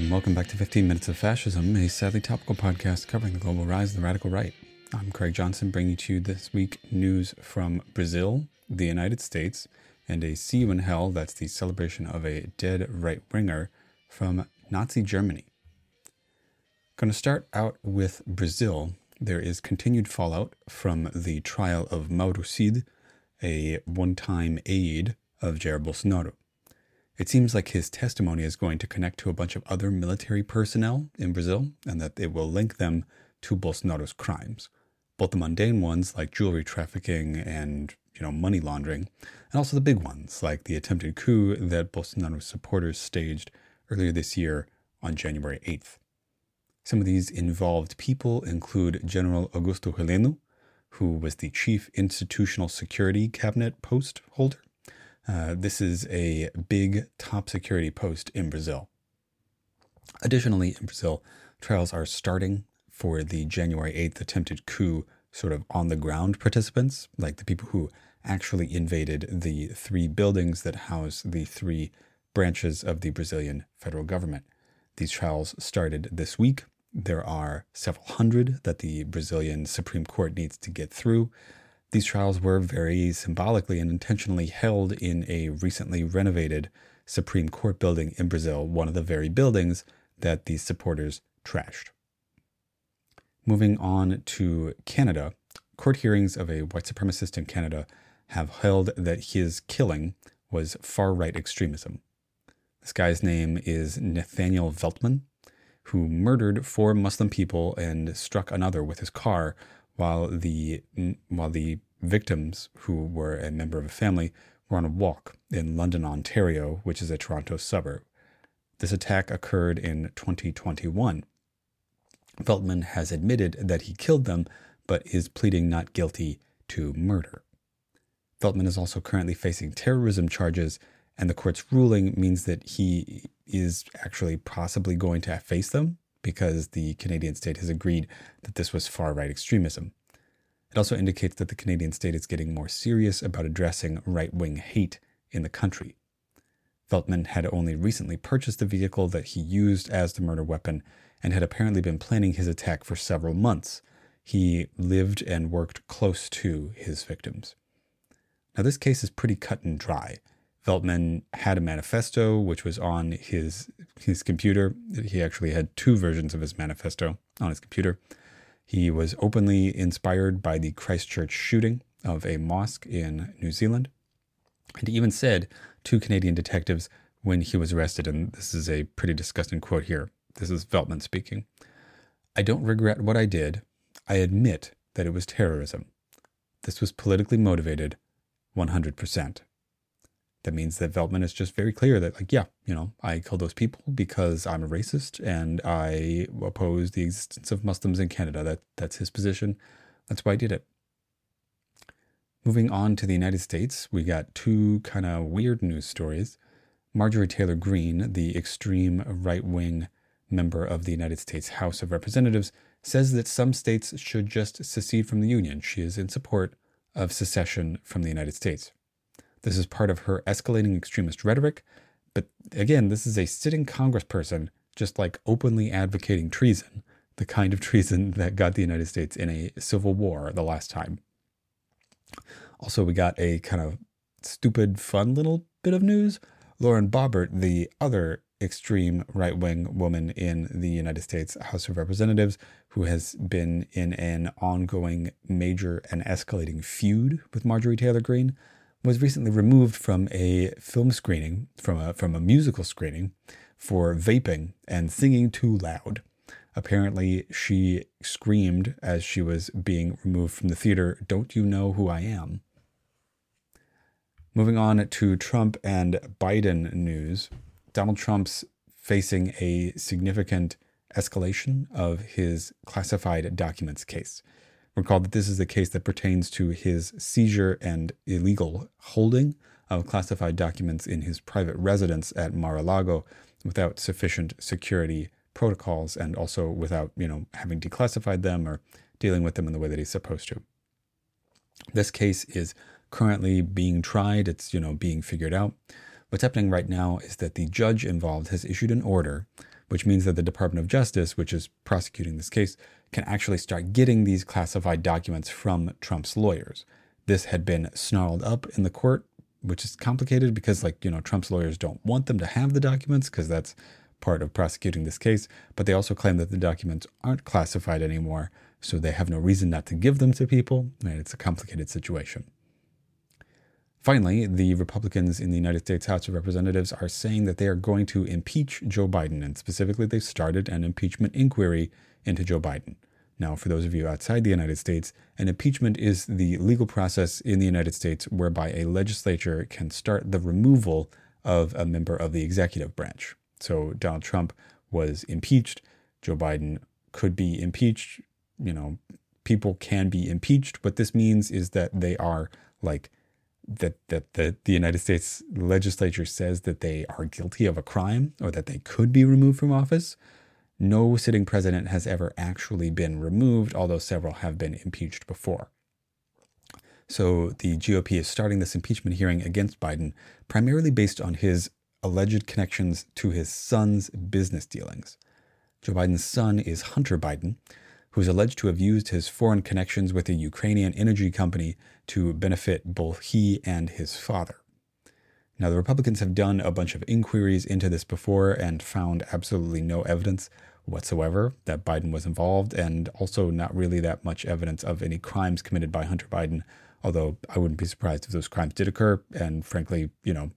and welcome back to 15 Minutes of Fascism, a sadly topical podcast covering the global rise of the radical right. I'm Craig Johnson, bringing to you this week news from Brazil, the United States, and a See You in Hell that's the celebration of a dead right winger from Nazi Germany. Going to start out with Brazil. There is continued fallout from the trial of Mauro Cid, a one time aide of Jair Bolsonaro. It seems like his testimony is going to connect to a bunch of other military personnel in Brazil and that it will link them to Bolsonaro's crimes, both the mundane ones like jewelry trafficking and you know money laundering, and also the big ones like the attempted coup that Bolsonaro's supporters staged earlier this year on January 8th. Some of these involved people include General Augusto Heleno, who was the chief institutional security cabinet post holder uh, this is a big top security post in Brazil. Additionally, in Brazil, trials are starting for the January 8th attempted coup sort of on the ground participants, like the people who actually invaded the three buildings that house the three branches of the Brazilian federal government. These trials started this week. There are several hundred that the Brazilian Supreme Court needs to get through. These trials were very symbolically and intentionally held in a recently renovated Supreme Court building in Brazil, one of the very buildings that these supporters trashed. Moving on to Canada, court hearings of a white supremacist in Canada have held that his killing was far right extremism. This guy's name is Nathaniel Veltman, who murdered four Muslim people and struck another with his car while the while the victims, who were a member of a family, were on a walk in London, Ontario, which is a Toronto suburb. This attack occurred in 2021. Veltman has admitted that he killed them, but is pleading not guilty to murder. Veltman is also currently facing terrorism charges, and the court's ruling means that he is actually possibly going to face them because the Canadian state has agreed that this was far right extremism. It also indicates that the Canadian state is getting more serious about addressing right wing hate in the country. Veltman had only recently purchased the vehicle that he used as the murder weapon and had apparently been planning his attack for several months. He lived and worked close to his victims. Now, this case is pretty cut and dry. Veltman had a manifesto which was on his his computer. He actually had two versions of his manifesto on his computer. He was openly inspired by the Christchurch shooting of a mosque in New Zealand. And he even said to Canadian detectives when he was arrested, and this is a pretty disgusting quote here. This is Veltman speaking. I don't regret what I did. I admit that it was terrorism. This was politically motivated 100% that means that Veltman is just very clear that, like, yeah, you know, I killed those people because I'm a racist and I oppose the existence of Muslims in Canada. That that's his position. That's why I did it. Moving on to the United States, we got two kind of weird news stories. Marjorie Taylor Greene, the extreme right wing member of the United States House of Representatives, says that some states should just secede from the Union. She is in support of secession from the United States. This is part of her escalating extremist rhetoric. But again, this is a sitting congressperson just like openly advocating treason, the kind of treason that got the United States in a civil war the last time. Also, we got a kind of stupid, fun little bit of news. Lauren Boebert, the other extreme right wing woman in the United States House of Representatives, who has been in an ongoing major and escalating feud with Marjorie Taylor Greene, was recently removed from a film screening, from a, from a musical screening, for vaping and singing too loud. Apparently, she screamed as she was being removed from the theater, Don't you know who I am? Moving on to Trump and Biden news. Donald Trump's facing a significant escalation of his classified documents case. Recall that this is a case that pertains to his seizure and illegal holding of classified documents in his private residence at Mar-a-Lago without sufficient security protocols and also without, you know, having declassified them or dealing with them in the way that he's supposed to. This case is currently being tried, it's, you know, being figured out. What's happening right now is that the judge involved has issued an order which means that the Department of Justice, which is prosecuting this case, can actually start getting these classified documents from Trump's lawyers. This had been snarled up in the court, which is complicated because, like, you know, Trump's lawyers don't want them to have the documents because that's part of prosecuting this case, but they also claim that the documents aren't classified anymore, so they have no reason not to give them to people, and it's a complicated situation. Finally, the Republicans in the United States House of Representatives are saying that they are going to impeach Joe Biden, and specifically, they've started an impeachment inquiry into Joe Biden. Now, for those of you outside the United States, an impeachment is the legal process in the United States whereby a legislature can start the removal of a member of the executive branch. So Donald Trump was impeached. Joe Biden could be impeached. You know, people can be impeached. What this means is that they are like that that the, the United States legislature says that they are guilty of a crime or that they could be removed from office. No sitting president has ever actually been removed, although several have been impeached before. So the GOP is starting this impeachment hearing against Biden primarily based on his alleged connections to his son's business dealings. Joe Biden's son is Hunter Biden, who is alleged to have used his foreign connections with a Ukrainian energy company to benefit both he and his father. Now, the Republicans have done a bunch of inquiries into this before and found absolutely no evidence whatsoever that Biden was involved, and also not really that much evidence of any crimes committed by Hunter Biden. Although I wouldn't be surprised if those crimes did occur, and frankly, you know,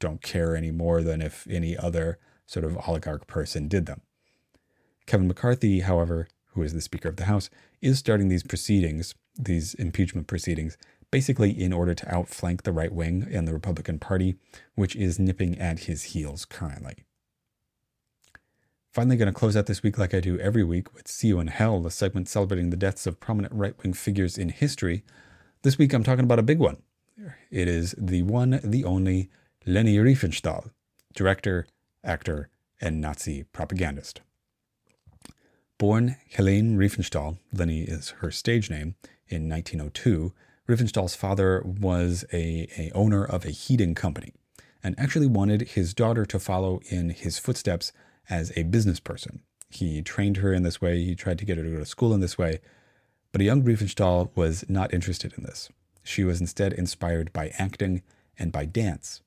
don't care any more than if any other sort of oligarch person did them. Kevin McCarthy, however, who is the Speaker of the House, is starting these proceedings, these impeachment proceedings, basically in order to outflank the right wing and the Republican Party, which is nipping at his heels currently. Finally, going to close out this week like I do every week with See You in Hell, the segment celebrating the deaths of prominent right wing figures in history. This week I'm talking about a big one. It is the one, the only Leni Riefenstahl, director, actor, and Nazi propagandist. Born Helene Riefenstahl, Leni is her stage name, in 1902, Riefenstahl's father was a, a owner of a heating company and actually wanted his daughter to follow in his footsteps as a business person. He trained her in this way, he tried to get her to go to school in this way, but a young Riefenstahl was not interested in this. She was instead inspired by acting and by dance.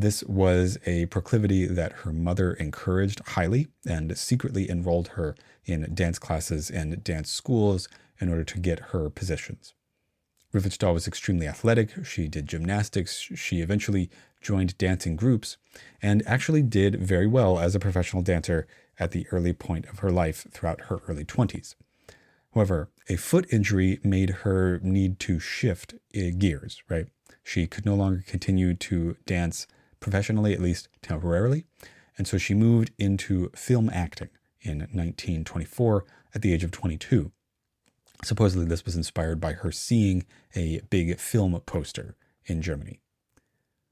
This was a proclivity that her mother encouraged highly and secretly enrolled her in dance classes and dance schools in order to get her positions. Riefenstahl was extremely athletic. She did gymnastics. She eventually joined dancing groups and actually did very well as a professional dancer at the early point of her life throughout her early 20s. However, a foot injury made her need to shift uh, gears, right? She could no longer continue to dance professionally, at least temporarily. And so she moved into film acting in 1924 at the age of 22. Supposedly, this was inspired by her seeing a big film poster in Germany.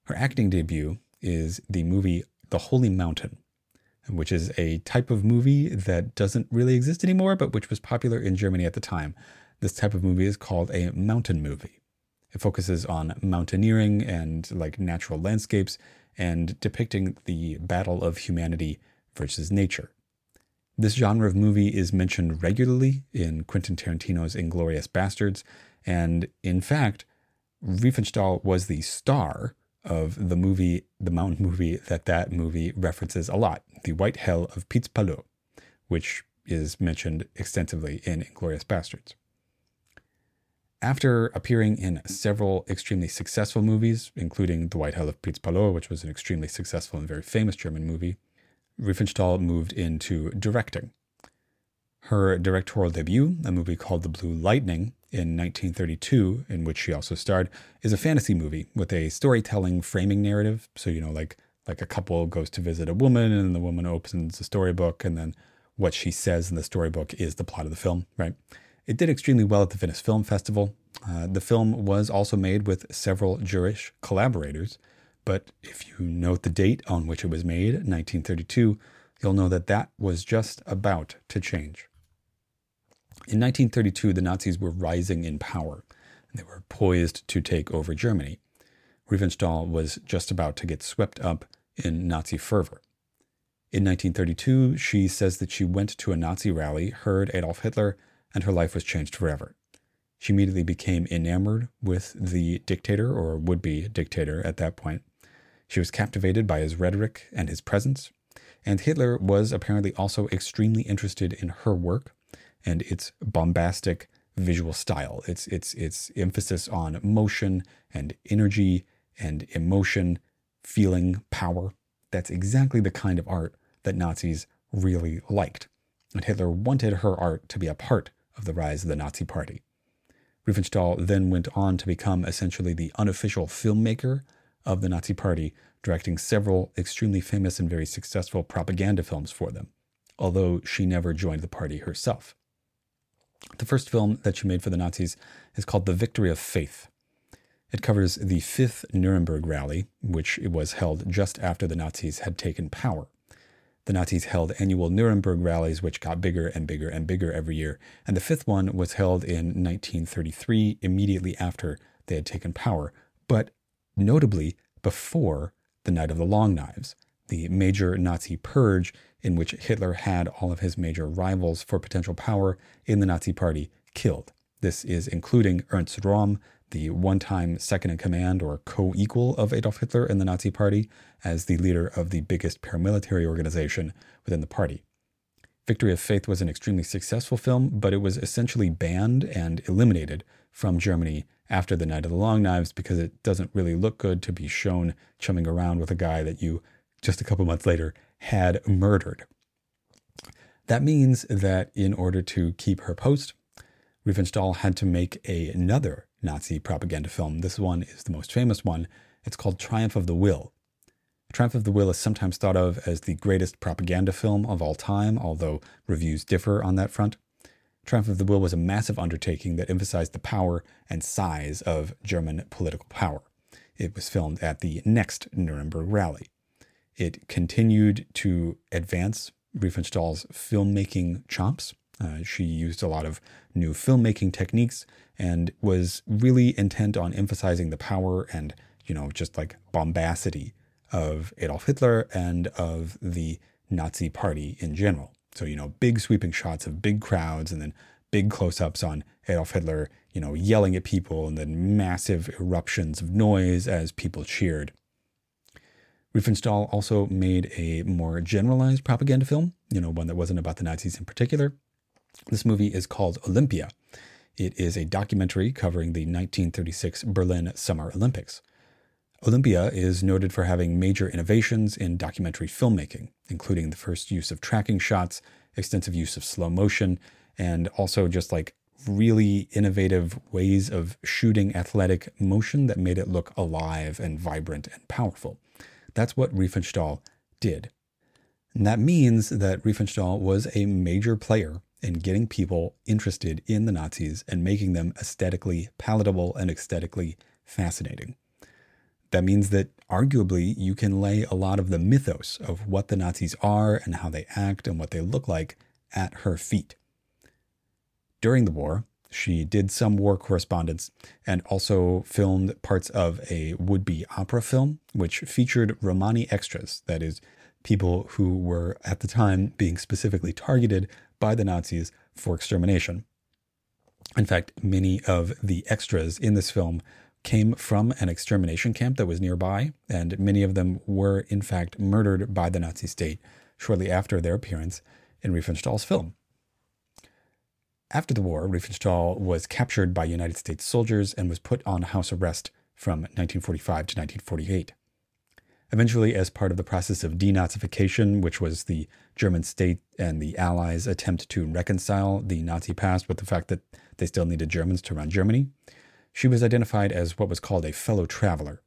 Her acting debut is the movie The Holy Mountain, which is a type of movie that doesn't really exist anymore, but which was popular in Germany at the time. This type of movie is called a mountain movie. It focuses on mountaineering and like natural landscapes and depicting the battle of humanity versus nature. This genre of movie is mentioned regularly in Quentin Tarantino's Inglourious Basterds, and in fact, Riefenstahl was the star of the movie, the mountain movie that that movie references a lot, The White Hell of Piz Palu, which is mentioned extensively in Inglourious Basterds. After appearing in several extremely successful movies, including The White Hell of Piz which was an extremely successful and very famous German movie, Riefenstahl moved into directing. Her directorial debut, a movie called The Blue Lightning in 1932, in which she also starred, is a fantasy movie with a storytelling framing narrative. So, you know, like like a couple goes to visit a woman and the woman opens a storybook and then what she says in the storybook is the plot of the film, right? It did extremely well at the Venice Film Festival. Uh, the film was also made with several Jewish collaborators, but if you note the date on which it was made, 1932, you'll know that that was just about to change. In 1932, the Nazis were rising in power. They were poised to take over Germany. Riefenstahl was just about to get swept up in Nazi fervor. In 1932, she says that she went to a Nazi rally, heard Adolf Hitler, and her life was changed forever. She immediately became enamored with the dictator, or would be dictator at that point. She was captivated by his rhetoric and his presence. And Hitler was apparently also extremely interested in her work and its bombastic visual style, its, its, its emphasis on motion and energy and emotion, feeling, power. That's exactly the kind of art that Nazis really liked. And Hitler wanted her art to be a part of the rise of the Nazi Party. Riefenstahl then went on to become essentially the unofficial filmmaker of the Nazi Party, directing several extremely famous and very successful propaganda films for them, although she never joined the party herself. The first film that she made for the Nazis is called The Victory of Faith. It covers the fifth Nuremberg rally, which was held just after the Nazis had taken power. The Nazis held annual Nuremberg rallies, which got bigger and bigger and bigger every year, and the fifth one was held in 1933, immediately after they had taken power, but notably before the Night of the Long Knives, the major Nazi purge in which Hitler had all of his major rivals for potential power in the Nazi Party killed. This is including Ernst Röhm, the one time second in command or co equal of Adolf Hitler in the Nazi Party, as the leader of the biggest paramilitary organization within the party. Victory of Faith was an extremely successful film, but it was essentially banned and eliminated from Germany after the Night of the Long Knives because it doesn't really look good to be shown chumming around with a guy that you just a couple months later had murdered. That means that in order to keep her post, Riefenstahl had to make a, another Nazi propaganda film. This one is the most famous one. It's called Triumph of the Will. Triumph of the Will is sometimes thought of as the greatest propaganda film of all time, although reviews differ on that front. Triumph of the Will was a massive undertaking that emphasized the power and size of German political power. It was filmed at the next Nuremberg rally. It continued to advance Riefenstahl's filmmaking chops. Uh, she used a lot of new filmmaking techniques and was really intent on emphasizing the power and, you know, just like bombacity of Adolf Hitler and of the Nazi party in general. So, you know, big sweeping shots of big crowds and then big close ups on Adolf Hitler, you know, yelling at people and then massive eruptions of noise as people cheered. Riefenstahl also made a more generalized propaganda film, you know, one that wasn't about the Nazis in particular. This movie is called Olympia. It is a documentary covering the 1936 Berlin Summer Olympics. Olympia is noted for having major innovations in documentary filmmaking, including the first use of tracking shots, extensive use of slow motion, and also just like really innovative ways of shooting athletic motion that made it look alive and vibrant and powerful. That's what Riefenstahl did. And that means that Riefenstahl was a major player in getting people interested in the Nazis and making them aesthetically palatable and aesthetically fascinating. That means that arguably you can lay a lot of the mythos of what the Nazis are and how they act and what they look like at her feet. During the war, she did some war correspondence and also filmed parts of a would be opera film, which featured Romani extras, that is, people who were at the time being specifically targeted by the Nazis for extermination. In fact, many of the extras in this film came from an extermination camp that was nearby, and many of them were, in fact, murdered by the Nazi state shortly after their appearance in Riefenstahl's film. After the war, Riefenstahl was captured by United States soldiers and was put on house arrest from 1945 to 1948. Eventually, as part of the process of denazification, which was the German state and the Allies' attempt to reconcile the Nazi past with the fact that they still needed Germans to run Germany, she was identified as what was called a fellow traveler.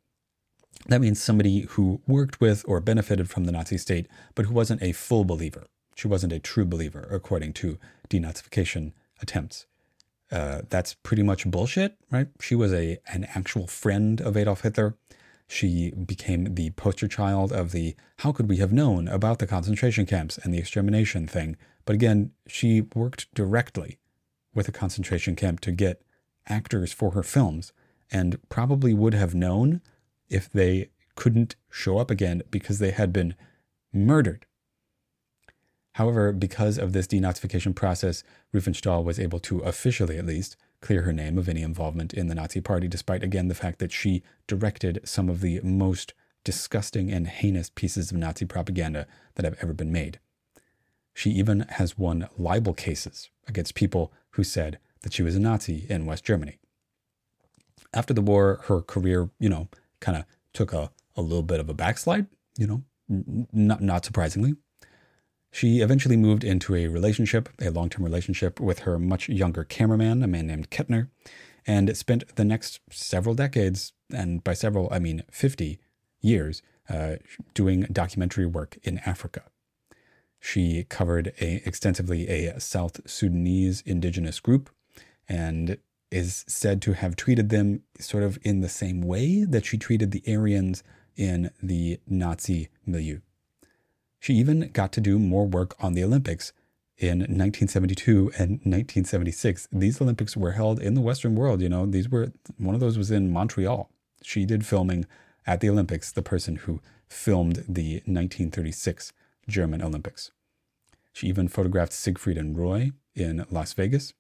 That means somebody who worked with or benefited from the Nazi state, but who wasn't a full believer. She wasn't a true believer, according to denazification attempts. Uh, that's pretty much bullshit, right? She was a an actual friend of Adolf Hitler. She became the poster child of the how could we have known about the concentration camps and the extermination thing. But again, she worked directly with a concentration camp to get actors for her films and probably would have known if they couldn't show up again because they had been murdered However, because of this denazification process, Riefenstahl was able to officially, at least, clear her name of any involvement in the Nazi Party, despite again the fact that she directed some of the most disgusting and heinous pieces of Nazi propaganda that have ever been made. She even has won libel cases against people who said that she was a Nazi in West Germany. After the war, her career, you know, kind of took a, a little bit of a backslide, you know, not, not surprisingly. She eventually moved into a relationship, a long term relationship with her much younger cameraman, a man named Kettner, and spent the next several decades, and by several, I mean 50 years, uh, doing documentary work in Africa. She covered a, extensively a South Sudanese indigenous group and is said to have treated them sort of in the same way that she treated the Aryans in the Nazi milieu. She even got to do more work on the Olympics in 1972 and 1976. These Olympics were held in the Western world. You know, these were one of those was in Montreal. She did filming at the Olympics, the person who filmed the 1936 German Olympics. She even photographed Siegfried and Roy in Las Vegas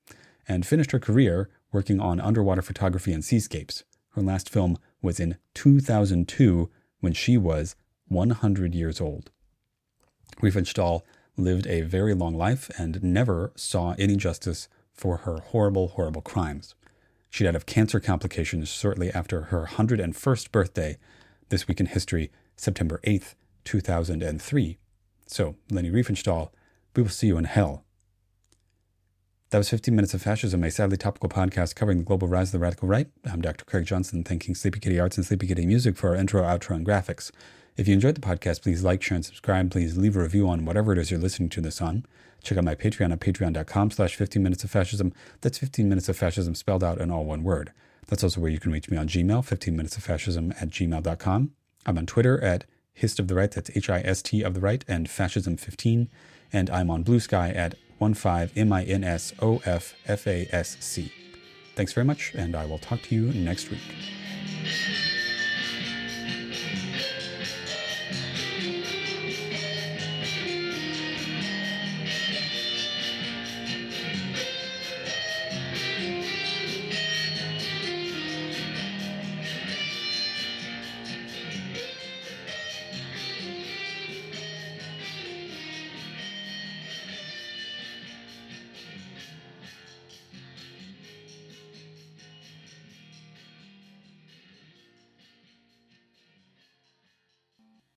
and finished her career working on underwater photography and seascapes. Her last film was in 2002 when she was 100 years old. Riefenstahl lived a very long life and never saw any justice for her horrible, horrible crimes. She died of cancer complications shortly after her 101st birthday, this week in history, September 8th, 2003. So, Leni Riefenstahl, we will see you in hell. That was 15 Minutes of Fascism, a sadly topical podcast covering the global rise of the radical right. I'm Dr. Craig Johnson, thanking Sleepy Kitty Arts and Sleepy Kitty Music for our intro, outro, and graphics. If you enjoyed the podcast, please like, share, and subscribe. Please leave a review on whatever it is you're listening to this on. Check out my Patreon at patreon.com slash 15 minutes of fascism. That's 15 minutes of fascism spelled out in all one word. That's also where you can reach me on Gmail, 15 minutes of fascism at gmail.com. I'm on Twitter at hist of the right, that's H-I-S-T of the right, and fascism15. And I'm on Blue Sky at 15 Thanks very much, and I will talk to you next week.